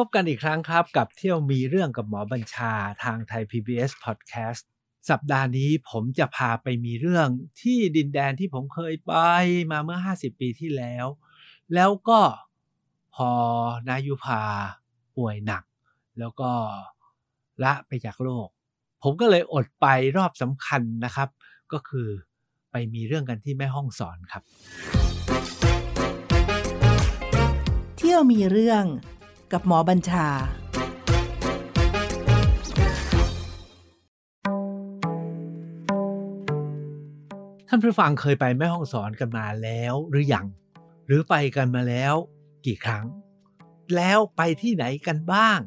พบกันอีกครั้งครับกับเที่ยวมีเรื่องกับหมอบัญชาทางไทย PBS Podcast สัปดาห์นี้ผมจะพาไปมีเรื่องที่ดินแดนที่ผมเคยไปมาเมื่อ 50 ปีที่แล้ว แล้วก็พอนายุพาป่วยหนัก แล้วก็ละไปจากโลก ผมก็เลยอดไปรอบสำคัญนะครับ ก็คือไปมีเรื่องกันที่แม่ห้องสอนครับ เที่ยวมีเรื่อง กับหมอบัญชา ท่านผู้ฟังเคยไปแม่ห้องสอนกันมาแล้วหรือยัง หรือไปกันมาแล้วกี่ครั้ง แล้วไปที่ไหนกันบ้าง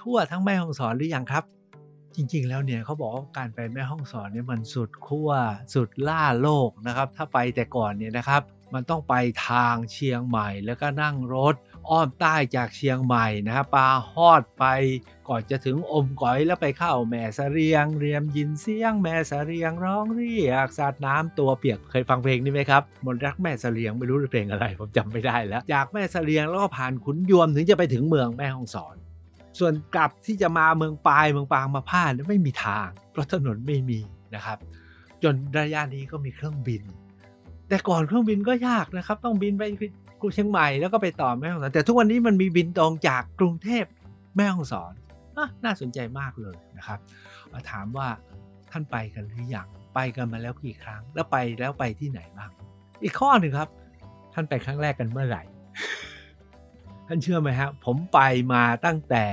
ทั่วทั้งแม่ห้องสอนหรือยังครับ จริงๆ แล้วเนี่ยเขาบอกว่าการไปแม่ห้องสอนเนี่ยมันสุดขั้วสุดล่าโลกนะครับ ถ้าไปแต่ก่อนเนี่ยนะครับ มันต้องไปทางเชียงใหม่แล้วก็นั่งรถ อ้อมใต้จากเชียงใหม่นะครับปลาฮอดไปก่อนจะถึงอมก๋อยแล้วไปเข้าแม่สเรียง เรียมยินเสียง แม่สเรียงร้องเรียกสาดน้ำตัวเปียกเคยฟังเพลงนี้ไหมครับมนรักแม่สเรียงไม่รู้เพลงอะไร ผมจำไม่ได้แล้ว จากแม่สเรียงแล้วก็ผ่านขุนยวมถึงจะไปถึงเมืองแม่ฮ่องสอน ส่วนกลับที่จะมาเมืองปลายเมืองปางมาพาดไม่มีทาง เพราะถนนไม่มีนะครับ จนระยะนี้ก็มีเครื่องบินแต่ก่อนเครื่องบินก็ยากนะครับ ต้องบินไป กรุงเชียงใหม่แล้วก็ไปต่อแม่ฮ่องสอน แต่ทุกวันนี้มันมีบินตรงจากกรุงเทพแม่ฮ่องสอนน่าสนใจมากเลยนะครับมาถามว่าท่านไปกันหรือยังไปกันมาแล้วกี่ครั้ง แล้วไปแล้วไปที่ไหนบ้าง อีกข้อหนึ่งครับ ท่านไปครั้งแรกกันเมื่อไหร่ ท่านเชื่อไหมฮะผมไปมาตั้งแต่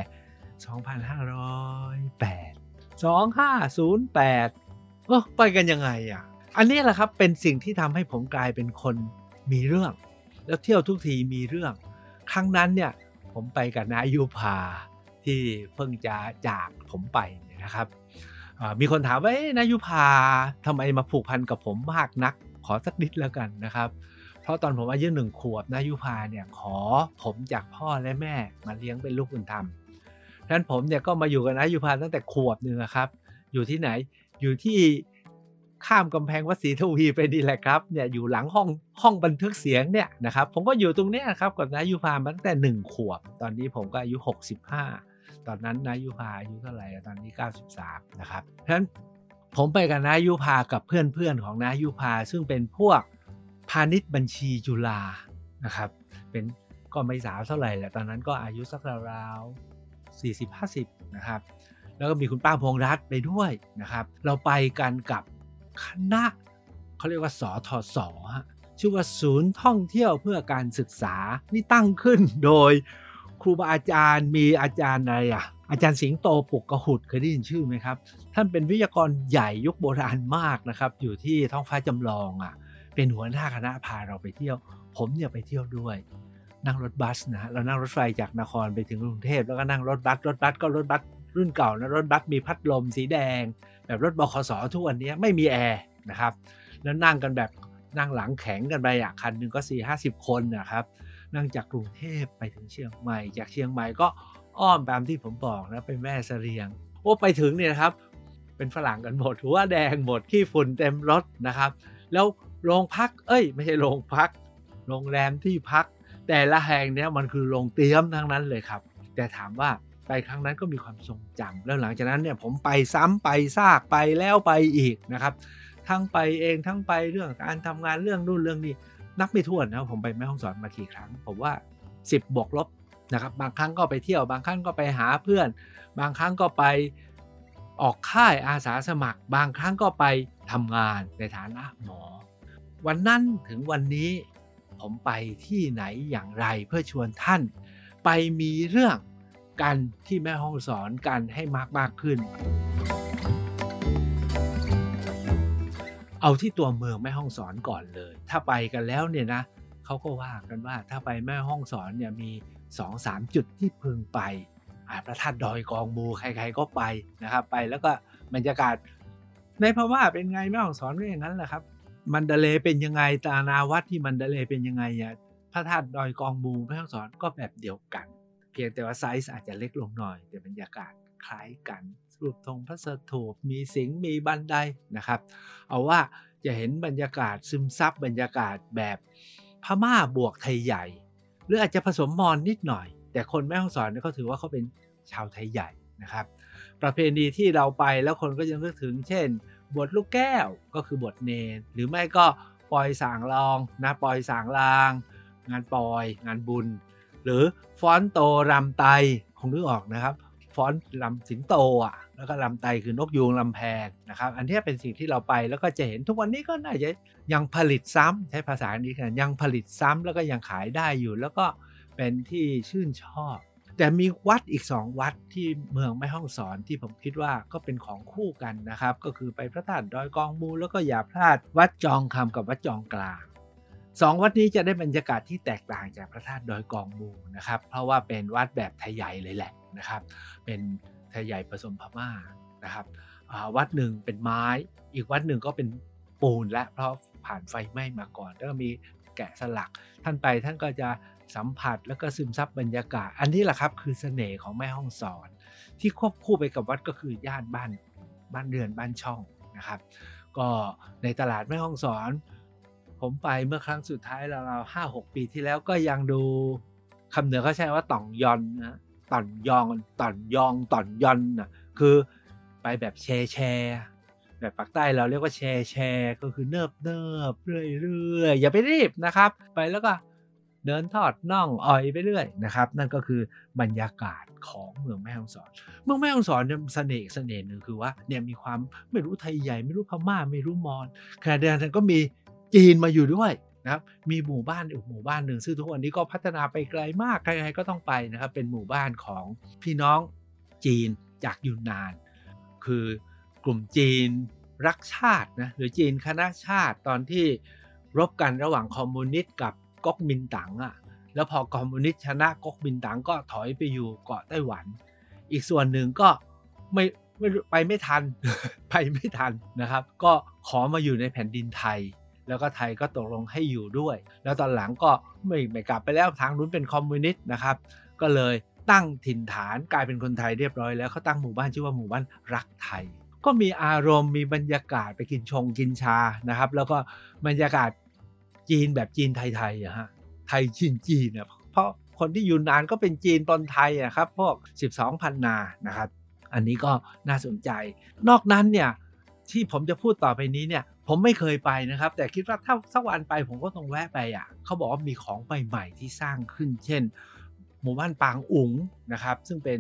2508 2508เออไปกันยังไงอะ อันนี้แหละครับเป็นสิ่งที่ทำให้ผมกลายเป็นคนมีเรื่อง แล้วเที่ยวทุกทีมีเรื่อง ครั้งนั้นเนี่ยผมไปกับนายุพาที่เพิ่งจะจากผมไปเนี่ยนะครับมีคนถามว่านายุพาทำไมมาผูกพันกับผมมากนัก ขอสักนิดแล้วกันนะครับ เพราะตอนผมอายุหนึ่งขวบนายุพาเนี่ยขอผมจากพ่อและแม่มาเลี้ยงเป็นลูกบุญธรรมดังนั้นผมเนี่ยก็มาอยู่กับนายุพาตั้งแต่ขวบหนึ่งครับ อยู่ที่ไหนอยู่ที่ ข้ามกำแพงวัดศรีทวีไปนี่แหละครับเนี่ยอยู่หลังห้องห้องบันทึกเสียงเนี่ยนะครับผมก็อยู่ตรงนี้ครับกับนายุพามาตั้งแต่ 1 ขวบ ตอนนี้ผมก็อายุ 65 ตอนนั้นนายุพาอายุเท่าไหร่ตอนนี้ 93 นะครับเพราะฉะนั้นผมไปกับนายุพากับเพื่อนๆของนายุพาซึ่งเป็นพวกพาณิชย์บัญชีจุฬานะครับเป็นก็ไม่สาวเท่าไหร่แหละตอนนั้นก็อายุสักราวๆ40-50 นะครับแล้วก็มีคุณป้าพงรัตไปด้วยนะครับ เราไปกันกับ คณะเขาเรียกว่าสอทอสอชื่อว่าศูนย์ท่องเที่ยวเพื่อการศึกษา นี่ตั้งขึ้นโดยครูบาอาจารย์มีอาจารย์อะไรอะอาจารย์สิงโตปุกกระหุดเคยได้ยินชื่อไหมครับ ท่านเป็นวิทยากรใหญ่ยุคโบราณมากนะครับ อยู่ที่ท้องฟ้าจำลองอะเป็นหัวหน้าคณะพาเราไปเที่ยว ผมเนี่ยไปเที่ยวด้วย นั่งรถบัสนะเรานั่งรถไฟจากนครไปถึงกรุงเทพแล้วก็นั่งรถบัสรถบัสก็รถบัสรุ่นเก่านะรถบัสมีพัดลมสีแดง แบบรถบขสทุกวันนี้ไม่มีแอร์นะครับแล้วนั่งกันแบบนั่งหลังแข็งกันไปอะคันหนึ่งก็4ี่ห้าสิบคนนะครับ นั่งจากกรุงเทพไปถึงเชียงใหม่ จากเชียงใหม่ก็อ้อมตามที่ผมบอกนะไปแม่เสรียงโอ้ไปถึงเนี่ยครับ เป็นฝรั่งกันหมดหัวแดงหมดขี้ฝุ่นเต็มรถนะครับ แล้วโรงพัก เอ้ย ไม่ใช่โรงพัก โรงแรมที่พัก แต่ละแห่งเนี้ยมันคือโรงเตี้ยมทั้งนั้นเลยครับ แต่ถามว่า ไปครั้งนั้นก็มีความทรงจำแล้วหลังจากนั้นเนี่ยผมไปซ้ำไปซากไปแล้วไปอีกนะครับ ทั้งไปเองทั้งไปเรื่องการทำงานเรื่องนู่นเรื่องนี้นับไม่ถ้วนนะผมไปแม่ห้องสอนมากี่ครั้ง ผมว่า 10บวกลบนะครับ บางครั้งก็ไปเที่ยว บางครั้งก็ไปหาเพื่อน บางครั้งก็ไปออกค่ายอาสาสมัคร บางครั้งก็ไปทำงานในฐานะหมอ วันนั้นถึงวันนี้ผมไปที่ไหนอย่างไรเพื่อชวนท่าน ไปมีเรื่อง กันที่แม่ห้องสอนกันให้มากมากขึ้น เอาที่ตัวเมืองแม่ห้องสอนก่อนเลย ถ้าไปกันแล้วเนี่ยนะเขาก็ว่ากันว่าถ้าไปแม่ห้องสอนเนี่ยมี2-3จุดที่พึงไปพระธาตุดอยกองมูใครๆก็ไปนะครับ ไปแล้วก็บรรยากาศ ในพม่าเป็นไงแม่ห้องสอนก็อย่างนั้นแหละครับมันดเลเป็นยังไงตานาวัดที่มันดเลเป็นยังไงอะพระธาตุดอยกองมูแม่ห้องสอนก็แบบเดียวกัน พียงแต่ว่าไซส์อาจจะเล็กลงหน่อย แต่บรรยากาศคล้ายกัน รูปธงพระสถูปมีสิงมีบันไดนะครับ เอาว่าจะเห็นบรรยากาศซึมซับบรรยากาศแบบพม่าบวกไทยใหญ่ หรืออาจจะผสมมอนนิดหน่อย แต่คนแม่ฮ่องสอนเนี่ยเขาถือว่าเขาเป็นชาวไทยใหญ่นะครับ ประเพณีที่เราไปแล้วคนก็ยังนึกถึง เช่น บทลูกแก้วก็คือบทเนน หรือไม่ก็ปอยสางรองนะปอยสางลาง งานปอย งานบุญ หรือฟ้อนโตรำไตคงนึกออกนะครับฟ้อนลำสิงโตอะแล้วก็ลำไตคือนกยูงลำแพนนะครับ อันนี้เป็นสิ่งที่เราไปแล้วก็จะเห็นทุกวันนี้ก็น่าจะยังผลิตซ้ำใช้ภาษาอังกฤษกันยังผลิตซ้ำแล้วก็ยังขายได้อยู่ แล้วก็เป็นที่ชื่นชอบ แต่มีวัดอีกสองวัดที่เมืองแม่ฮ่องสอนที่ผมคิดว่าก็เป็นของคู่กันนะครับ ก็คือไปพระธาตุดอยกองมูแล้วก็อย่าพลาดวัดจองคำกับวัดจองกลาง สองวัดนี้จะได้บรรยากาศที่แตกต่างจากพระธาตุดอยกองมูนะครับ เพราะว่าเป็นวัดแบบไทยใหญ่เลยแหละนะครับ เป็นไทยใหญ่ผสมพม่านะครับวัดหนึ่งเป็นไม้ อีกวัดหนึ่งก็เป็นปูนและเพราะผ่านไฟไหม้มาก่อน แล้วก็มีแกะสลัก ท่านไปท่านก็จะสัมผัสแล้วก็ซึมซับบรรยากาศ อันนี้แหละครับคือเสน่ห์ของแม่ห้องสอน ที่ควบคู่ไปกับวัดก็คือย่านบ้านบ้านเรือนบ้านช่องนะครับ ก็ในตลาดแม่ห้องสอน ผมไปเมื่อครั้งสุดท้ายเราห้าหกปีที่แล้วก็ยังดูคำเหนือเขาใช้ว่าต่องยอนนะต่อนยองต่อนยองต่อนยอนนะคือไปแบบแชร์แชร์แบบปากใต้เราเรียกว่าแชร์แชร์ก็คือเนิบเนิบเรื่อยเรื่อยอย่าไปรีบนะครับ ไปแล้วก็เดินทอดน่องอ่อยไปเรื่อยนะครับ นั่นก็คือบรรยากาศของเมืองแม่ฮ่องสอน เมืองแม่ฮ่องสอนเนี่ยเสน่ห์เสน่ห์หนึ่งคือว่าเนี่ยมีความไม่รู้ไทยใหญ่ไม่รู้พม่าไม่รู้มอญขณะเดียวกันก็มี จีนมาอยู่ด้วยนะครับมีหมู่บ้านอีกหมู่บ้านหนึ่งซึ่งทุกวันนี้ก็พัฒนาไปไกลมากใครๆก็ต้องไปนะครับเป็นหมู่บ้านของพี่น้องจีนจากยุนนาน คือกลุ่มจีนรักชาตินะหรือจีนคณะชาติตอนที่รบกันระหว่างคอมมิวนิสต์กับก๊กมินตั๋งอะแล้วพอคอมมิวนิสต์ชนะก๊กมินตั๋งก็ถอยไปอยู่เกาะไต้หวัน อีกส่วนหนึ่งก็ไม่ไม่ไปไม่ทันไปไม่ทันนะครับ ก็ขอมาอยู่ในแผ่นดินไทย แล้วก็ไทยก็ตกลงให้อยู่ด้วย แล้วตอนหลังก็ไม่ไม่กลับไปแล้วทางนู้นเป็นคอมมิวนิสต์นะครับ ก็เลยตั้งถิ่นฐานกลายเป็นคนไทยเรียบร้อยแล้วเขาตั้งหมู่บ้านชื่อว่าหมู่บ้านรักไทย ก็มีอารมณ์มีบรรยากาศไปกินชงกินชานะครับ แล้วก็บรรยากาศจีนแบบจีนไทยๆอะฮะไทยจีนจีนเนี่ยเพราะคนที่อยู่นานก็เป็นจีนปนไทยอะครับพวก 12พันนานะครับ อันนี้ก็น่าสนใจ นอกนั้นเนี่ยที่ผมจะพูดต่อไปนี้เนี่ย ผมไม่เคยไปนะครับ แต่คิดว่าถ้าสักวันไปผมก็ต้องแวะไปอะเขาบอกว่ามีของใหม่ๆที่สร้างขึ้น เช่น หมู่บ้านปางอุ๋งนะครับ ซึ่งเป็น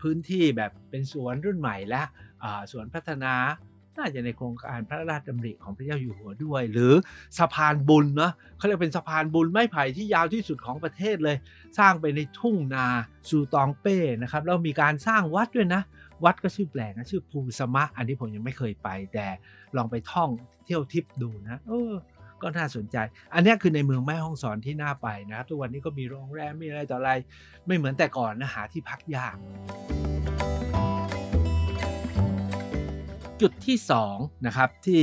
พื้นที่แบบเป็นสวนรุ่นใหม่และสวนพัฒนาน่าจะในโครงการพระราชดำริของพระเจ้าอยู่หัวด้วย หรือสะพานบุญเนาะเขาเรียกเป็นสะพานบุญไม้ไผ่ที่ยาวที่สุดของประเทศเลย สร้างไปในทุ่งนาซูตองเป้นะครับแล้วมีการสร้างวัดด้วยนะ วัดก็ชื่อแปลกนะชื่อภูสมะ อันนี้ผมยังไม่เคยไป แต่ลองไปท่องเที่ยวทิปดูนะเออก็น่าสนใจ อันนี้คือในเมืองแม่ฮ่องสอนที่น่าไปนะครับ ทุกวันนี้ก็มีโรงแรมมีอะไรต่ออะไร ไม่เหมือนแต่ก่อนนะหาที่พักยาก จุดที่2นะครับที่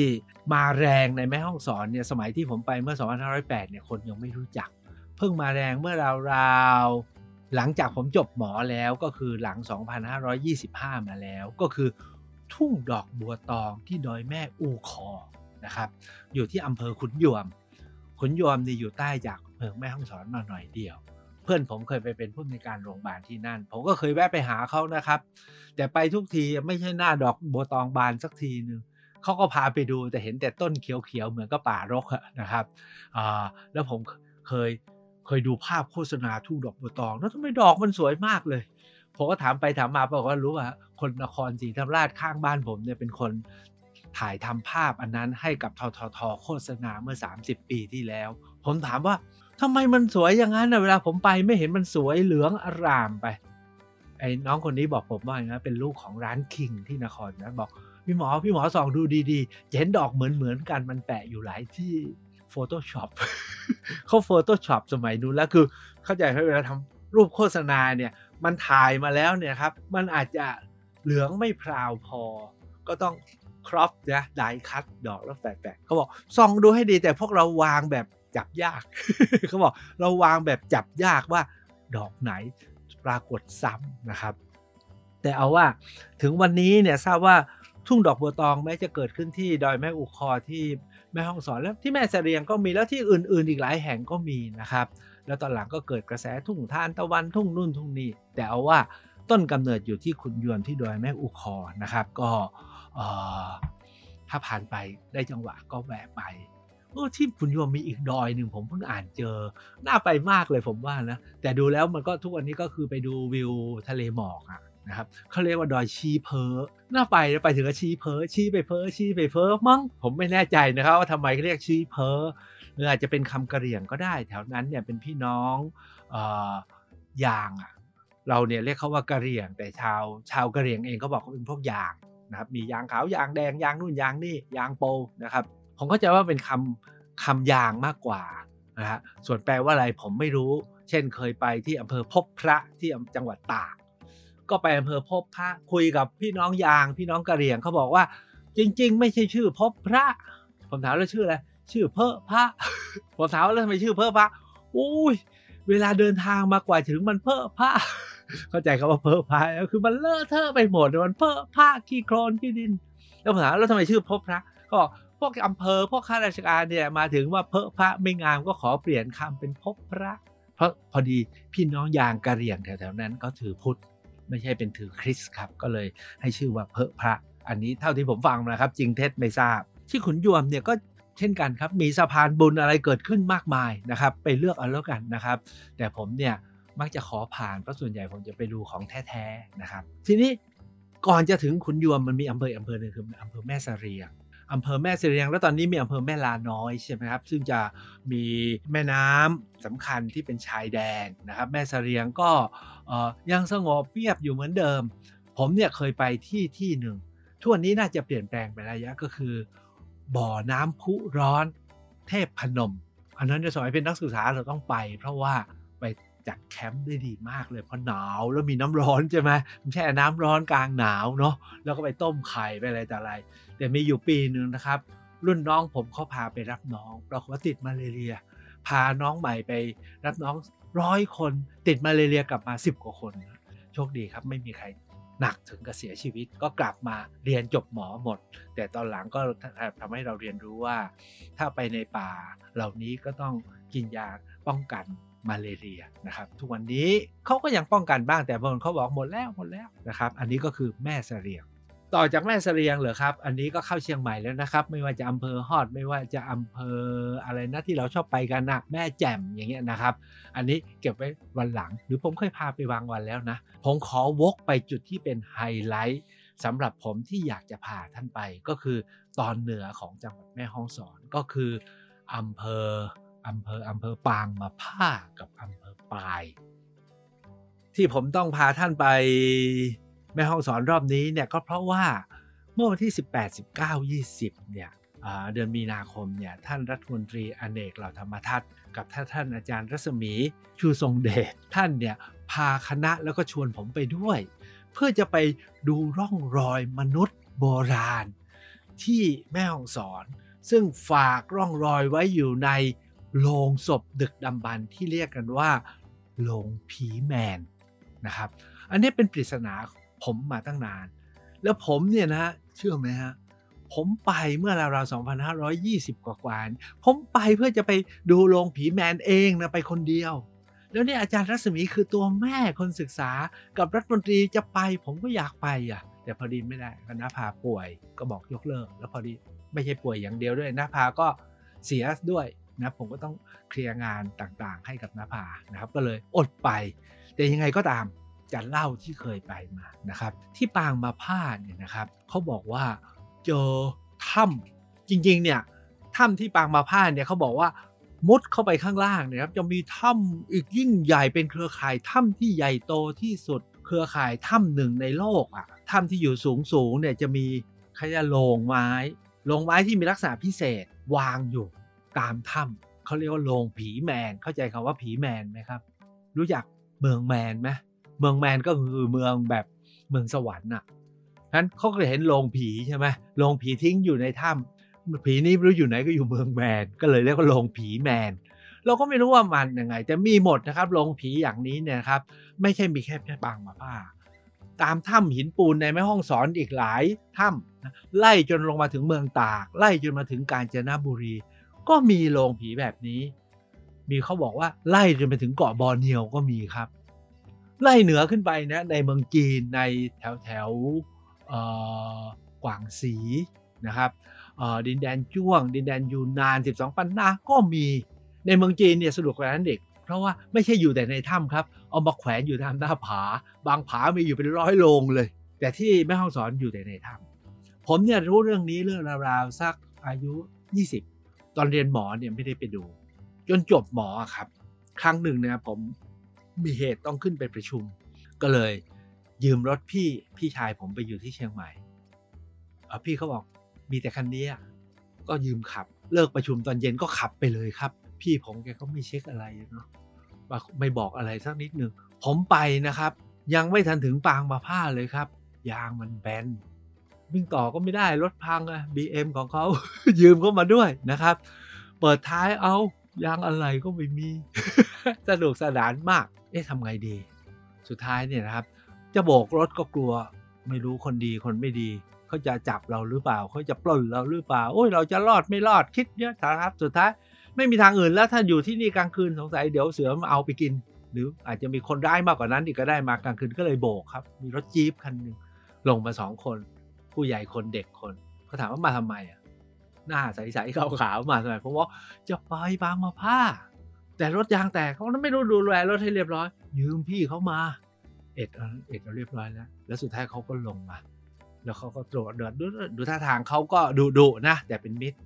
มาแรงในแม่ห้องสอนเนี่ยสมัยที่ผมไปเมื่อ 2508 เนี่ยคนยังไม่รู้จัก เพิ่งมาแรงเมื่อราวๆ หลังจากผมจบหมอแล้วก็คือหลัง 2525 มาแล้ว ก็คือทุ่งดอกบัวตองที่ดอยแม่อูคอนะครับ อยู่ที่อำเภอขุนยวม ขุนยวมนี่อยู่ใต้จากเมืองแม่ฮ่องสอนมาหน่อยเดียว เพื่อนผมเคยไปเป็นผู้ในการโรงพยาบาลที่นั่น ผมก็เคยแวะไปหาเขานะครับ แต่ไปทุกทีไม่ใช่หน้าดอกบัวตองบานสักทีนึงเขาก็พาไปดูแต่เห็นแต่ต้นเขียวๆเหมือนกับป่ารกนะครับแล้วผมเคย เคยดูภาพโฆษณาทุ่งดอกบัวตอง แล้วทำไมดอกมันสวยมากเลย ผมก็ถามไปถามมาบอกว่ารู้ว่าคนนครศรีธรรมราชข้างบ้านผมเนี่ยเป็นคนถ่ายทำภาพอันนั้นให้กับทททโฆษณาเมื่อ 30 ปีที่แล้ว ผมถามว่าทำไมมันสวยอย่างนั้นนะเวลาผมไปไม่เห็นมันสวยเหลืองอารามไป ไอ้น้องคนนี้บอกผมว่าอย่างนั้นเป็นลูกของร้านคิงที่นครนะบอกพี่หมอพี่หมอส่องดูดีๆเห็นดอกเหมือนเหมือนกันมันแปะอยู่หลายที่ Photoshop เขา Photoshop สมัยนู้นแล้วคือเข้าใจไหมเวลาทำรูปโฆษณาเนี่ยมันถ่ายมาแล้วเนี่ยครับมันอาจจะเหลืองไม่พราวพอ ก็ต้องครอปนะไดคัตดอกแล้วแปะๆเขาบอกส่องดูให้ดีแต่พวกเราวางแบบจับยากเขาบอกเราวางแบบจับยากว่าดอกไหนปรากฏซ้ำนะครับ แต่เอาว่าถึงวันนี้เนี่ยทราบว่าทุ่งดอกบัวตองแม้จะเกิดขึ้นที่ดอยแม่อุคอที่ แม่ห้องสอนแล้วที่แม่เสรียงก็มีแล้วที่อื่น ๆ อีกหลายแห่งก็มีนะครับ แล้วตอนหลังก็เกิดกระแสทุ่งทานตะวันทุ่งนู่นทุ่งนี่แต่เอาว่าต้นกำเนิดอยู่ที่ขุนยวนที่ดอยแม่อุคอนะครับ ก็ถ้าผ่านไปได้จังหวะก็แวะไปเออที่ขุนยวนมีอีกดอยหนึ่งผมเพิ่งอ่านเจอ น่าไปมากเลยผมว่านะ แต่ดูแล้วมันก็ทุกวันนี้ก็คือไปดูวิวทะเลหมอกอะ นะครับเขาเรียกว่าดอยชีเพอน่าไปไปถึงก็ชีเพอชีไปเพอชีไปเพอมั้งผมไม่แน่ใจนะครับว่าทำไมเขาเรียกชีเพอหรืออาจจะเป็นคำกระเหรี่ยงก็ได้ แถวนั้นเนี่ยเป็นพี่น้องอยางอะเราเนี่ยเรียกเขาว่ากระเหรี่ยง แต่ชาวชาวกระเหรี่ยงเองก็บอกเขาเป็นพวกยางนะครับมียางขาวยางแดงยางนู่นยางนี่ยางโปนะครับผมเข้าใจว่าเป็นคำคำยางมากกว่านะฮะส่วนแปลว่าอะไรผมไม่รู้ เช่นเคยไปที่อำเภอพบพระที่จังหวัดตาก ก็ไปอำเภอพบพระคุยกับพี่น้องยาง พี่น้องกะเหรี่ยงเขาบอกว่า จริง ๆ ไม่ใช่ชื่อพบพระ ผมถามแล้วชื่ออะไรชื่อเพอพระผมถามแล้วทำไมชื่อเพอพระอุ้ยเวลาเดินทางมากว่าถึงมันเพอพระเข้าใจคำว่าเพอพระคือมันเลอะเทอะไปหมดมันเพอพระขี้โคลนขี้ดิน แล้วผมถามแล้วทำไมชื่อพบพระก็พวกอำเภอพวกข้าราชการเนี่ยมาถึงว่าเพอพระไม่งามก็ขอเปลี่ยนคำเป็นพบพระ เพราะพอดีพี่น้องยางกะเหรี่ยงแถวๆนั้นก็ถือพุทธ ไม่ใช่เป็นถือคริสต์ครับ ก็เลยให้ชื่อว่าเพอพระ อันนี้เท่าที่ผมฟังนะครับ จริงเท็จไม่ทราบ ที่ขุนยวมเนี่ยก็เช่นกันครับ มีสะพานบุญอะไรเกิดขึ้นมากมายนะครับ ไปเลือกเอาแล้วกันนะครับ แต่ผมเนี่ยมักจะขอผ่านเพราะส่วนใหญ่ผมจะไปดูของแท้ๆนะครับ ทีนี้ก่อนจะถึงขุนยวมมันมีอำเภออำเภอหนึ่งคืออำเภอแม่สเรียง อำเภอแม่เสรียง แล้วตอนนี้มีอำเภอแม่ลาน้อยใช่ไหมครับ ซึ่งจะมีแม่น้ำสำคัญที่เป็นชายแดนนะครับ แม่เสรียงก็ยังสงบเงียบอยู่เหมือนเดิม ผมเนี่ยเคยไปที่ที่หนึ่งทุกวันนี้น่าจะเปลี่ยนแปลงไประยะก็คือ บ่อน้ำพุร้อนเทพพนม อันนั้นในสมัยเป็นนักศึกษาเราต้องไป เพราะว่าไปจัดแคมป์ได้ดีมากเลยเพราะหนาวแล้วมีน้ำร้อนใช่ไหมแช่น้ำร้อนกลางหนาวเนาะแล้วก็ไปต้มไข่ไปอะไรแต่อะไร แต่มีอยู่ปีหนึ่งนะครับ รุ่นน้องผมเขาพาไปรับน้องปรากฏว่าติดมาเรีย พาน้องใหม่ไปรับน้องร้อยคน ติดมาเรียกลับมา 10 กว่าคน โชคดีครับไม่มีใครหนักถึงกับเสียชีวิตก็กลับมาเรียนจบหมอหมด แต่ตอนหลังก็ทำให้เราเรียนรู้ว่า ถ้าไปในป่าเหล่านี้ก็ต้องกินยาป้องกันมาเลเรียนะครับ ทุกวันนี้เขาก็ยังป้องกันบ้างแต่บางคนเขาบอกหมดแล้วหมดแล้วนะครับ อันนี้ก็คือแม่เสรียง ต่อจากแม่เสรียงเหรอครับ อันนี้ก็เข้าเชียงใหม่แล้วนะครับ ไม่ว่าจะอำเภอฮอด ไม่ว่าจะอำเภออะไรนะที่เราชอบไปกันนะแม่แจ่มอย่างเงี้ยนะครับ อันนี้เก็บไว้วันหลัง หรือผมเคยพาไปวางวันแล้วนะ ผมขอวกไปจุดที่เป็นไฮไลท์สำหรับผมที่อยากจะพาท่านไปก็คือตอนเหนือของจังหวัดแม่ฮ่องสอนก็คืออำเภออำเภออำเภอปางมาผ้ากับอำเภอปาย ที่ผมต้องพาท่านไป แม่ห้องสอนรอบนี้เนี่ยก็เพราะว่าเมื่อวันที่ 18 19 20 เนี่ยเดือนมีนาคมเนี่ยท่านรัฐมนตรีอเนกเหล่าธรรมทัศน์กับท่านท่านอาจารย์รัศมีชูทรงเดชท่านเนี่ยพาคณะแล้วก็ชวนผมไปด้วย เพื่อจะไปดูร่องรอยมนุษย์โบราณ ที่แม่ห้องสอน ซึ่งฝากร่องรอยไว้อยู่ในโลงศพดึกดำบรรที่เรียกกันว่าโลงผีแมนนะครับ อันนี้เป็นปริศนา ผมมาตั้งนาน แล้วผมเนี่ยนะเชื่อไหมฮะผมไปเมื่อราวๆ2520 กว่ากว่าผมไปเพื่อจะไปดูโรงผีแมนเองนะไปคนเดียว แล้วนี่อาจารย์รัศมีคือตัวแม่คนศึกษากับรัฐมนตรีจะไป ผมก็อยากไปอะ แต่พอดีไม่ได้คณะพาป่วยก็บอกยกเลิก แล้วพอดีไม่ใช่ป่วยอย่างเดียวด้วยนะพาก็เสียด้วยนะผมก็ต้องเคลียร์งานต่างๆ ให้กับนาภานะครับ ก็เลยอดไป แต่ยังไงก็ตาม จะเล่าที่เคยไปมานะครับ ที่ปางมาผ้าเนี่ยนะครับเขาบอกว่าเจอถ้ำจริงๆเนี่ยถ้ำที่ปางมาผ้าเนี่ยเขาบอกว่ามุดเข้าไปข้างล่างนะครับจะมีถ้ำอีกยิ่งใหญ่เป็นเครือข่ายถ้ำที่ใหญ่โตที่สุด เครือข่ายถ้ำหนึ่งในโลกอะถ้ำที่อยู่สูงสูงเนี่ยจะมีขยะโลงไม้โลงไม้ที่มีลักษณะพิเศษวางอยู่ตามถ้ำเขาเรียกว่าโรงผีแมนเข้าใจคำว่าผีแมนไหมครับ รู้จักเมืองแมนไหม เมืองแมนก็คือเมืองแบบเมืองสวรรค์น่ะนั้นเขาเคยเห็นโรงผีใช่ไหมโรงผีทิ้งอยู่ในถ้ำผีนี้ไม่รู้อยู่ไหนก็อยู่เมืองแมน ก็เลยเรียกว่าโรงผีแมน เราก็ไม่รู้ว่ามันยังไง แต่มีหมดนะครับโรงผีอย่างนี้เนี่ยครับ ไม่ใช่มีแค่แค่บางมาผ้าตามถ้ำหินปูนในแม่ห้องสอนอีกหลายถ้ำไล่จนลงมาถึงเมืองตาก ไล่จนมาถึงกาญจนบุรี ก็มีโรงผีแบบนี้ มีเขาบอกว่าไล่จนไปถึงเกาะบอร์เนียวก็มีครับ ไล่เหนือขึ้นไปนะในเมืองจีนในแถวแถวกวางสีนะครับดินแดนจ้วง ดินแดนยูนาน 12 ปันนาก็มีในเมืองจีนเนี่ยสะดวกกว่านั้นเด็ก เพราะว่าไม่ใช่อยู่แต่ในถ้ำครับเอามาแขวนอยู่ตามหน้าผา บางผามีอยู่เป็นร้อยโลงเลย แต่ที่แม่ห้องสอนอยู่แต่ในถ้ำผมเนี่ยรู้เรื่องนี้เรื่องราวๆสักอายุ 20 ตอนเรียนหมอเนี่ยไม่ได้ไปดู จนจบหมอครับ ครั้งหนึ่งเนี่ยผม มีเหตุต้องขึ้นไปประชุม ก็เลย ยืมรถพี่พี่ชายผมไปอยู่ที่เชียงใหม่เออพี่เขาบอกมีแต่คันนี้ก็ยืมขับ เลิกประชุมตอนเย็นก็ขับไปเลยครับ พี่ผมแกก็ไม่เช็คอะไรเนาะไม่บอกอะไรสักนิดหนึ่งผมไปนะครับ ยังไม่ทันถึงปางมาผ้าเลยครับ ยางมันแบนวิ่งต่อก็ไม่ได้รถพังอะ BM ของเขา ยืมเข้ามาด้วยนะครับ เปิดท้ายเอา ยางอะไรก็ไม่มี สนุกสนานมาก เอ๊ะทำไงดี สุดท้ายเนี่ยนะครับ จะโบกรถก็กลัว ไม่รู้คนดีคนไม่ดี เขาจะจับเราหรือเปล่า เขาจะปล้นเราหรือเปล่า โอ้ยเราจะรอดไม่รอดคิดเยอะสารพัดสุดท้าย ไม่มีทางอื่นแล้วถ้าอยู่ที่นี่กลางคืนสงสัยเดี๋ยวเสือมาเอาไปกิน หรืออาจจะมีคนร้ายมากกว่านั้นอีกก็ได้มากลางคืนก็เลยโบกครับ มีรถจี๊ปคันหนึ่งลงมาสองคน ผู้ใหญ่คนเด็กคนเขาถามว่ามาทำไมอะ หน้าใสๆขาวๆมาทำไมเพราะว่าจะไปบางมาผ้า แต่รถยางแตกเขาไม่รู้ดูแลรถให้เรียบร้อย ยืมพี่เขามา เอ็ดเอ็ดเอาเรียบร้อยแล้ว แล้วสุดท้ายเขาก็ลงมา แล้วเขาก็ตรวจเดือดดูท่าทางเขาก็ดุดุนะ แต่เป็นมิตร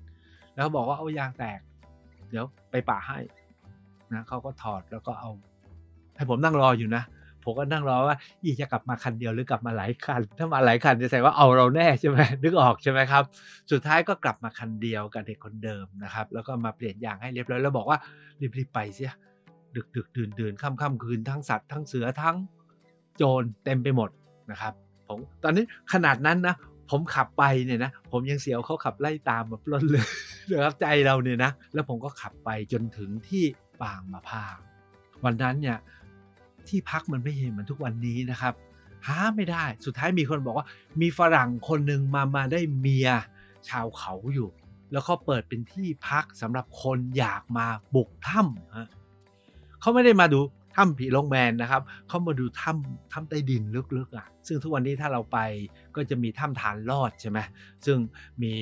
แล้วบอกว่าเอายางแตก เดี๋ยวไปป่าให้นะเขาก็ถอดแล้วก็เอา ให้ผมนั่งรออยู่นะ ผมก็นั่งรอว่าอีจะกลับมาคันเดียวหรือกลับมาหลายคัน ถ้ามาหลายคันจะแสดงว่าเอาเราแน่ใช่ไหมนึกออกใช่ไหมครับ สุดท้ายก็กลับมาคันเดียวกับเด็กคนเดิมนะครับ แล้วก็มาเปลี่ยนยางให้เรียบร้อยแล้วบอกว่ารีบๆไปเสียดึกดึกดื่นดื่นค่ำค่ำคืนทั้งสัตว์ทั้งเสือทั้งโจรเต็มไปหมดนะครับผมตอนนี้ขนาดนั้นนะผมขับไปเนี่ยนะผมยังเสียวเขาขับไล่ตามมาปล้นเลยนะครับใจเราเนี่ยนะแล้วผมก็ขับไปจนถึงที่ปางมาพาววันนั้นเนี่ย ที่พักมันไม่เห็นเหมือนทุกวันนี้นะครับหาไม่ได้สุดท้ายมีคนบอกว่า มีฝรั่งคนหนึ่งมามาได้เมียชาวเขาอยู่ แล้วเขาเปิดเป็นที่พักสำหรับคนอยากมาบุกถ้ำเขาไม่ได้มาดูถ้ำผีลงแมนนะครับเขามาดูถ้ำถ้ำใต้ดินลึกๆอะซึ่งทุกวันนี้ถ้าเราไปก็จะมีถ้ำฐานลอดใช่ไหมซึ่งมี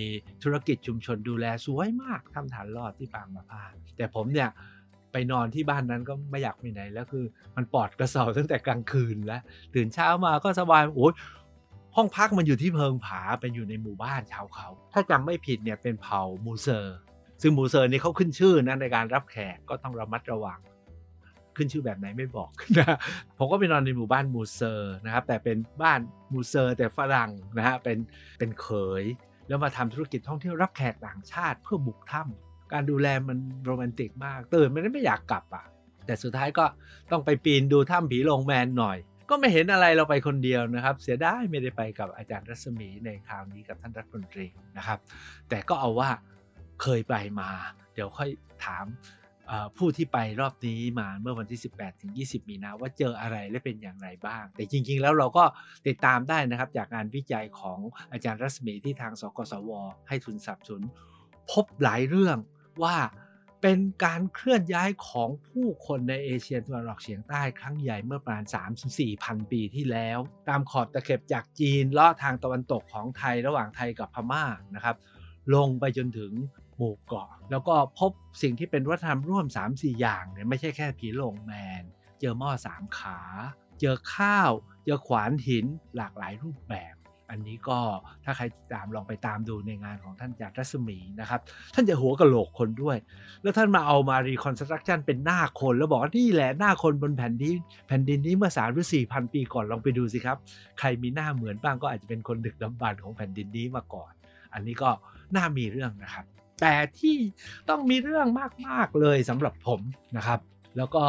ธุรกิจชุมชนดูแลสวยมากถ้ำฐานลอดที่ปางมะพาแต่ผมเนี่ย ไปนอนที่บ้านนั้นก็ไม่อยากไปไหนแล้วคือมันปลอดกระเสาตั้งแต่กลางคืนแล้ว ตื่นเช้ามาก็สบายโอ้ยห้องพักมันอยู่ที่เพิงผาเป็นอยู่ในหมู่บ้านชาวเขา ถ้าจำไม่ผิดเนี่ยเป็นเผ่ามูเซอร์ ซึ่งมูเซอร์นี่เขาขึ้นชื่อนะในการรับแขกก็ต้องระมัดระวัง ขึ้นชื่อแบบไหนไม่บอกนะผมก็ไปนอนในหมู่บ้านมูเซอร์นะครับแต่เป็นบ้านมูเซอร์แต่ฝรั่งนะฮะเป็นเป็นเขยแล้วมาทำธุรกิจท่องเที่ยวรับแขกต่างชาติเพื่อบุกถ้ำ การดูแลมันโรแมนติกมากตื่นมันไม่อยากกลับอะ แต่สุดท้ายก็ต้องไปปีนดูถ้ำผีโลงแมนหน่อย ก็ไม่เห็นอะไรเราไปคนเดียวนะครับ เสียดายไม่ได้ไปกับอาจารย์รัศมีในคราวนี้กับท่านรัฐมนตรีนะครับ แต่ก็เอาว่าเคยไปมา เดี๋ยวค่อยถามผู้ที่ไปรอบนี้มาเมื่อวันที่ 18ถึง20 มีนาว่าเจออะไรและเป็นอย่างไรบ้าง แต่จริง ๆ แล้วเราก็ติดตามได้นะครับ จากงานวิจัยของอาจารย์รัศมีที่ทางสกสว ให้ทุนสนับสนุนพบหลายเรื่อง ว่าเป็นการเคลื่อนย้ายของผู้คนในเอเชียตะวันออกเฉียงใต้ครั้งใหญ่เมื่อประมาณ 3-4,000 ปีที่แล้ว ตามขอบตะเข็บจากจีนเลาะทางตะวันตกของไทยระหว่างไทยกับพม่านะครับลงไปจนถึงหมู่เกาะ แล้วก็พบสิ่งที่เป็นวัฒนธรรมร่วม 3-4 อย่างเนี่ยไม่ใช่แค่ผีโลงแมน เจอหม้อสามขา เจอข้าว เจอขวานหินหลากหลายรูปแบบ อันนี้ก็ถ้าใครตามลองไปตามดูในงานของท่านจารย์รัศมีนะครับ ท่านจะหัวกะโหลกคนด้วย แล้วท่านมาเอามารีคอนสตรักชั่นเป็นหน้าคน แล้วบอกว่านี่แหละหน้าคนบนแผ่นดินแผ่นดินนี้เมื่อสามหรือสี่พันปีก่อนลองไปดูสิครับ ใครมีหน้าเหมือนบ้างก็อาจจะเป็นคนดึกดำบรรพ์ของแผ่นดินนี้มาก่อน อันนี้ก็น่ามีเรื่องนะครับ แต่ที่ต้องมีเรื่องมากๆเลยสำหรับผมนะครับ แล้วก็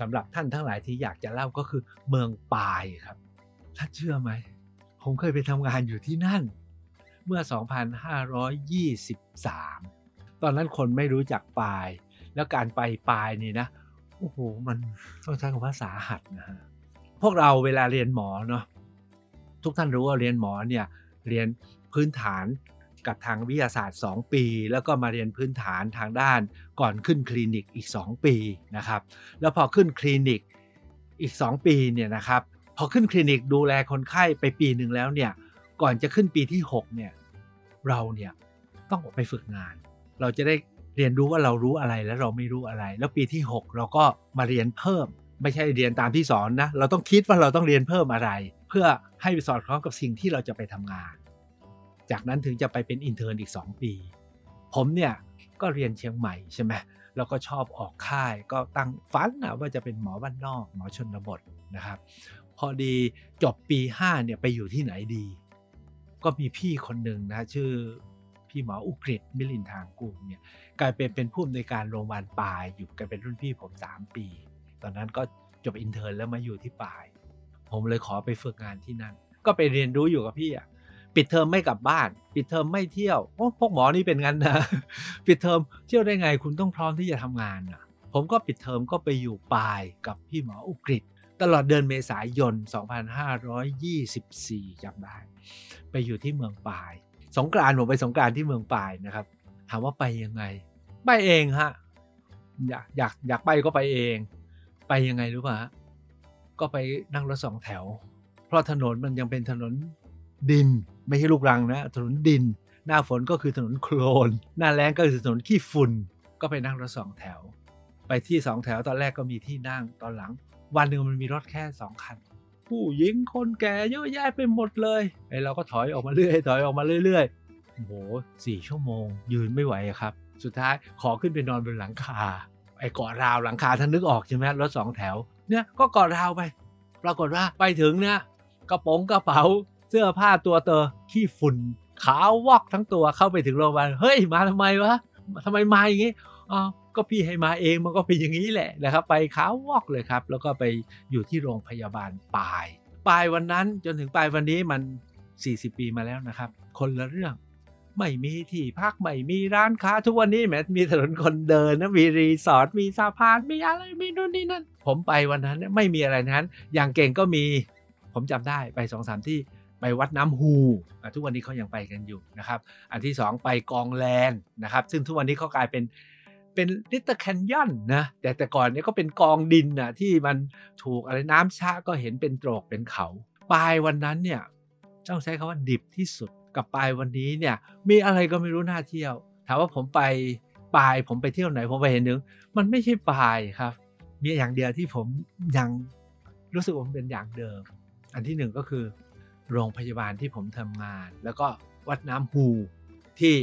สำหรับท่านทั้งหลายที่อยากจะเล่าก็คือเมืองปายครับท่านเชื่อไหม ผมเคยไปทำงานอยู่ที่นั่น เมื่อ 2523 ตอนนั้นคนไม่รู้จักปาย แล้วการไปปายนี่นะ โอ้โห มันต้องใช้คำว่าสาหัสนะฮะพวกเราเวลาเรียนหมอเนาะทุกท่านรู้ว่าเรียนหมอเนี่ยเรียนพื้นฐานกับทางวิทยาศาสตร์ 2 ปี แล้วก็มาเรียนพื้นฐานทางด้านก่อนขึ้นคลินิกอีก 2 ปีนะครับ แล้วพพอขึ้นคลินิกอีก 2 ปีเนี่ยนะครับ อขึ้นคลินิกดูแลคนไข้ไปปีหนึ่งแล้วเนี่ย ก่อนจะขึ้นปีที่ 6 เนี่ย เราเนี่ยต้องออกไปฝึกงาน เราจะได้เรียนรู้ว่าเรารู้อะไรและเราไม่รู้อะไร แล้วปีที่ 6 เราก็มาเรียนเพิ่ม ไม่ใช่เรียนตามที่สอนนะ เราต้องคิดว่าเราต้องเรียนเพิ่มอะไร เพื่อให้สอดคล้องกับสิ่งที่เราจะไปทำงาน จากนั้นถึงจะไปเป็น intern อีก 2 ปี ผมเนี่ยก็เรียนเชียงใหม่ใช่ไหมแล้วก็ชอบออกค่ายก็ตั้งฝันนะว่าจะเป็นหมอบ้านนอก หมอชนบทนะครับ พอดีจบปี5เนี่ยไปอยู่ที่ไหนดี ก็มีพี่คนหนึ่งนะชื่อพี่หมออุกฤษฏ์ มิลินทางกูรเนี่ยกลายเป็นเป็นผู้อำนวยการโรงพยาบาลปายอยู่กันเป็นรุ่นพี่ผม 3 ปี ตอนนั้นก็จบ intern แล้วมาอยู่ที่ปาย ผมเลยขอไปฝึกงานที่นั่น ก็ไปเรียนรู้อยู่กับพี่อะปิดเทอมไม่กลับบ้าน ปิดเทอมไม่เที่ยวโอ้พวกหมอนี่เป็นงั้นนะปิดเทอมเที่ยวได้ไงคุณต้องพร้อมที่จะทำงานอะ ผมก็ปิดเทอมก็ไปอยู่ปลายกับพี่หมออุกฤษ ตลอดเดือนเมษายน 2524จำได้ ไปอยู่ที่เมืองปาย สงกรานต์ผมไปสงกรานต์ที่เมืองปายนะครับ ถามว่าไปยังไง ไปเองฮะ อยากอยากอยากไปก็ไปเอง ไปยังไงรู้ป่ะก็ไปนั่งรถสองแถว เพราะถนนมันยังเป็นถนนดิน ไม่ใช่ลูกรังนะ ถนนดิน หน้าฝนก็คือถนนโคลน หน้าแล้งก็คือถนนขี้ฝุ่น ก็ไปนั่งรถสองแถว ไปที่สองแถวตอนแรกก็มีที่นั่งตอนหลัง วันหนึ่งมันมีรถแค่สองคัน ผู้หญิงคนแก่เยอะแยะไปหมดเลยไอ้เราก็ถอยออกมาเรื่อยถอยออกมาเรื่อยๆโอ้โหสี่ชั่วโมง ยืนไม่ไหวครับ สุดท้ายขอขึ้นไปนอนบนหลังคาไอ้เกาะราวหลังคาท่านนึกออกใช่ไหมรถสองแถวเนี่ยก็เกาะราวไป ปรากฏว่าไปถึงเนี่ยกระโปรงกระเป๋าเสื้อผ้าตัวเตอขี้ฝุ่นขาววอกทั้งตัวเข้าไปถึงโรงพยาบาลเฮ้ยมาทำไมวะทำไมมาอย่างงี้ อ๋อก็พี่ให้มาเองมันก็เป็นอย่างนี้แหละนะครับ ไปขาวอกเลยครับ แล้วก็ไปอยู่ที่โรงพยาบาลปลาย ปลายวันนั้นจนถึงปลายวันนี้มัน 40 ปีมาแล้วนะครับ คนละเรื่องไม่มีที่พักไม่มีร้านค้าทุกวันนี้แหมมีถนนคนเดินนะมีรีสอร์ทมีสะพานมีอะไรมีนู่นนี่นั่นผมไปวันนั้นไม่มีอะไรนั้น อย่างเก่งก็มี ผมจำได้ไปสองสามที่ไปวัดน้ำฮูทุกวันนี้เขายังไปกันอยู่นะครับ อันที่สองไปกองแลนนะครับ ซึ่งทุกวันนี้เขากลายเป็น เป็นลิตเติ้ลแคนยอนนะแต่แต่ก่อนเนี้ก็เป็นกองดินนะที่มันถูกอะไรน้ำชะก็เห็นเป็นโตรกเป็นเขาปลายวันนั้นเนี่ยต้องใช้คำว่าดิบที่สุดกับปลายวันนี้เนี่ยมีอะไรก็ไม่รู้น่าเที่ยว ถามว่าผมไปปลายผมไปเที่ยวไหนผมไปเห็นหนึ่งมันไม่ใช่ปลายครับ มีอย่างเดียวที่ผมยังรู้สึกว่ามันเป็นอย่างเดิม อันที่หนึ่งก็คือ โรงพยาบาลที่ผมทำงาน แล้วก็วัดน้ำฮูที่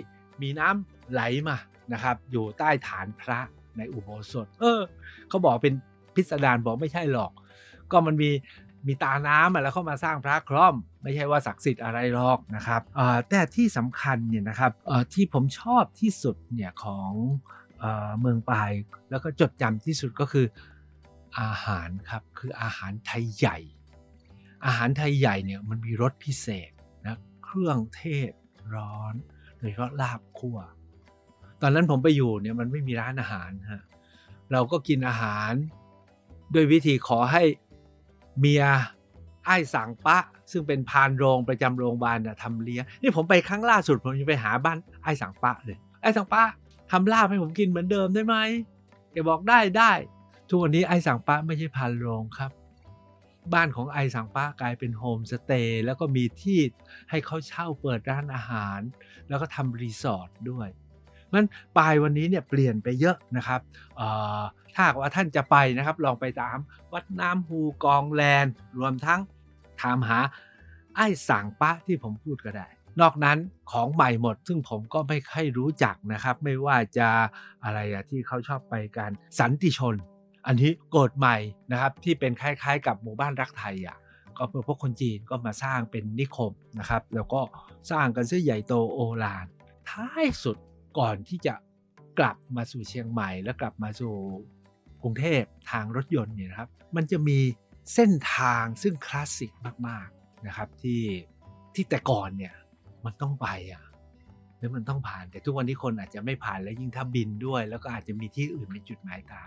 มีน้ำไหลมานะครับ อยู่ใต้ฐานพระในอุโบสถ เออเขาบอกเป็นพิสดารบอกไม่ใช่หรอก ก็มันมีมีตาน้ำแล้วเข้ามาสร้างพระคร่อม ไม่ใช่ว่าศักดิ์สิทธิ์อะไรหรอกนะครับแต่ที่สำคัญเนี่ยนะครับที่ผมชอบที่สุดเนี่ยของเมืองปายแล้วก็จดจำที่สุดก็คืออาหารครับคืออาหารไทยใหญ่ อาหารไทยใหญ่เนี่ยมันมีรสพิเศษนะเครื่องเทศร้อน โดยเฉพาะลาบคั่ว ตอนนั้นผมไปอยู่เนี่ยมันไม่มีร้านอาหารฮะเราก็กินอาหารด้วยวิธีขอให้เมียไอ้สังปะ ซึ่งเป็นพานโรงประจำโรงพยาบาลนะทำเลี้ยงนี่ผมไปครั้งล่าสุดผมยังไปหาบ้านไอ้สังปะเลยไอ้สังปะทำลาบให้ผมกินเหมือนเดิมได้ไหมแกบอกได้ได้ ทุกวันนี้ไอ้สังปะไม่ใช่พานโรงครับ บ้านของไอสังป้ากลายเป็นโฮมสเตย์แล้วก็มีที่ให้เขาเช่าเปิดร้านอาหาร แล้วก็ทำรีสอร์ทด้วยมันปลายวันนี้เนี่ยเปลี่ยนไปเยอะนะครับถ้าว่าท่านจะไปนะครับ ลองไปตามวัดน้ำฮูกองแลนรวมทั้งถามหาไอ้สังป้าที่ผมพูดก็ได้ นอกนั้นของใหม่หมด ซึ่งผมก็ไม่ค่อยรู้จักนะครับ ไม่ว่าจะอะไรอะที่เขาชอบไปการสันติชน อันนี้โกดใหม่นะครับที่เป็นคล้ายๆ กับหมู่บ้านรักไทยอะก็พวกคนจีนก็มาสร้างเป็นนิคมนะครับ แล้วก็สร้างกันเสื้อใหญ่โตโอลานท้ายสุดก่อนที่จะกลับมาสู่เชียงใหม่ แล้วกลับมาสู่กรุงเทพทางรถยนต์เนี่ยครับ มันจะมีเส้นทางซึ่งคลาสสิกมากๆนะครับที่ที่แต่ก่อนเนี่ยมันต้องไปอะหรือมันต้องผ่าน แต่ทุกวันนี้คนอาจจะไม่ผ่านและยิ่งถ้าบินด้วย แล้วก็อาจจะมีที่อื่นเป็นจุดหมายตา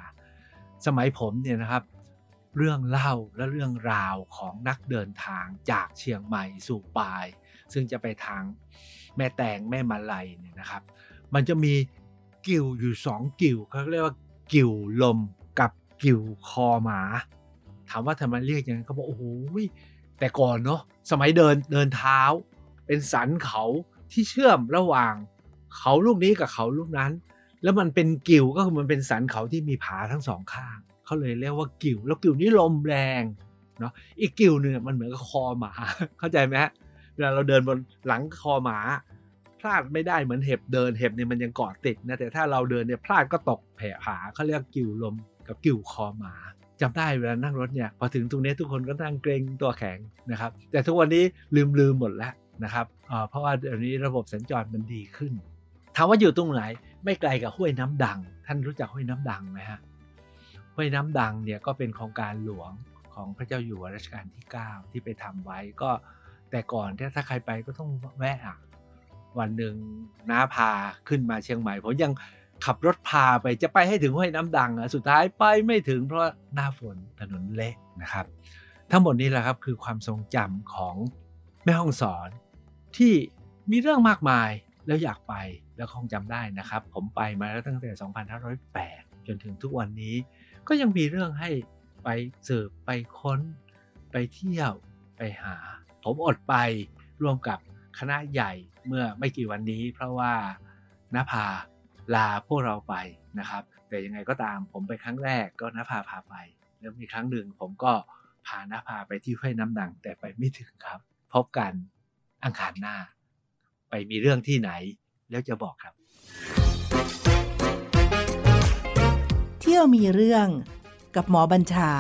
สมัยผมเนี่ยนะครับเรื่องเล่าและเรื่องราวของนักเดินทางจากเชียงใหม่สู่ปาย ซึ่งจะไปทางแม่แตงแม่มาลัยเนี่ยนะครับ มันจะมีกิ่วอยู่สองกิ่วเขาเรียกว่ากิ่วลมกับกิ่วคอหมา ถามว่าทำไมเรียกอย่างนั้นเขาบอกโอ้โหแต่ก่อนเนาะสมัยเดินเดินเท้า เป็นสันเขาที่เชื่อมระหว่างเขาลูกนี้กับเขาลูกนั้น แล้วมันเป็นกิ่วก็คือมันเป็นสันเขาที่มีผาทั้งสองข้าง เขาเลยเรียกว่ากิ่วแล้วกิ่วนี้ลมแรงเนาะอีกกิ่วหนึ่งมันเหมือนกับคอหมา เข้าใจไหมฮะเวลาเราเดินบนหลังคอหมา พลาดไม่ได้เหมือนเห็บเดินเห็บเนี่ยมันยังเกาะติดนะแต่ถ้าเราเดินเนี่ยพลาดก็ตกแผลผาเขาเรียกกิ่วลมกับกิ่วคอหมาจำได้เวลานั่งรถเนี่ยพอถึงตรงนี้ทุกคนก็นั่งเกรงตัวแข็งนะครับ แต่ทุกวันนี้ลืมลืมหมดแล้วนะครับเพราะว่าเดี๋ยวนี้ระบบสัญจรมันดีขึ้นถามว่าอยู่ตรงไหน ไม่ไกลกับห้วยน้ำดัง ท่านรู้จักห้วยน้ำดังไหมฮะห้วยน้ำดังเนี่ยก็เป็นโครงการหลวงของพระเจ้าอยู่หัวรัชกาลที่ 9 ที่ไปทำไว้ก็แต่ก่อนถ้าใครไปก็ต้องแวะอะวันหนึ่งน้าพาขึ้นมาเชียงใหม่ผมยังขับรถพาไปจะไปให้ถึงห้วยน้ำดังอะสุดท้ายไปไม่ถึงเพราะหน้าฝนถนนเละนะครับ ทั้งหมดนี้แหละครับคือความทรงจำของแม่ห้องสอนที่มีเรื่องมากมายแล้วอยากไป แล้วคงจำได้นะครับ ผมไปมาแล้วตั้งแต่ 2508 จนถึงทุกวันนี้ ก็ยังมีเรื่องให้ไปสืบไปค้น ไปเที่ยวไปหา ผมอดไปร่วมกับคณะใหญ่เมื่อไม่กี่วันนี้ เพราะว่านาภาลาพวกเราไปนะครับ แต่ยังไงก็ตามผมไปครั้งแรกก็นาภาพาไป แล้วมีครั้งหนึ่งผมก็พานาภาไปที่ห้วยน้ำดังแต่ไปไม่ถึงครับ พบกันอังคารหน้า ไปมีเรื่องที่ไหน แล้วจะบอกครับ เที่ยวมีเรื่องกับหมอบัญชา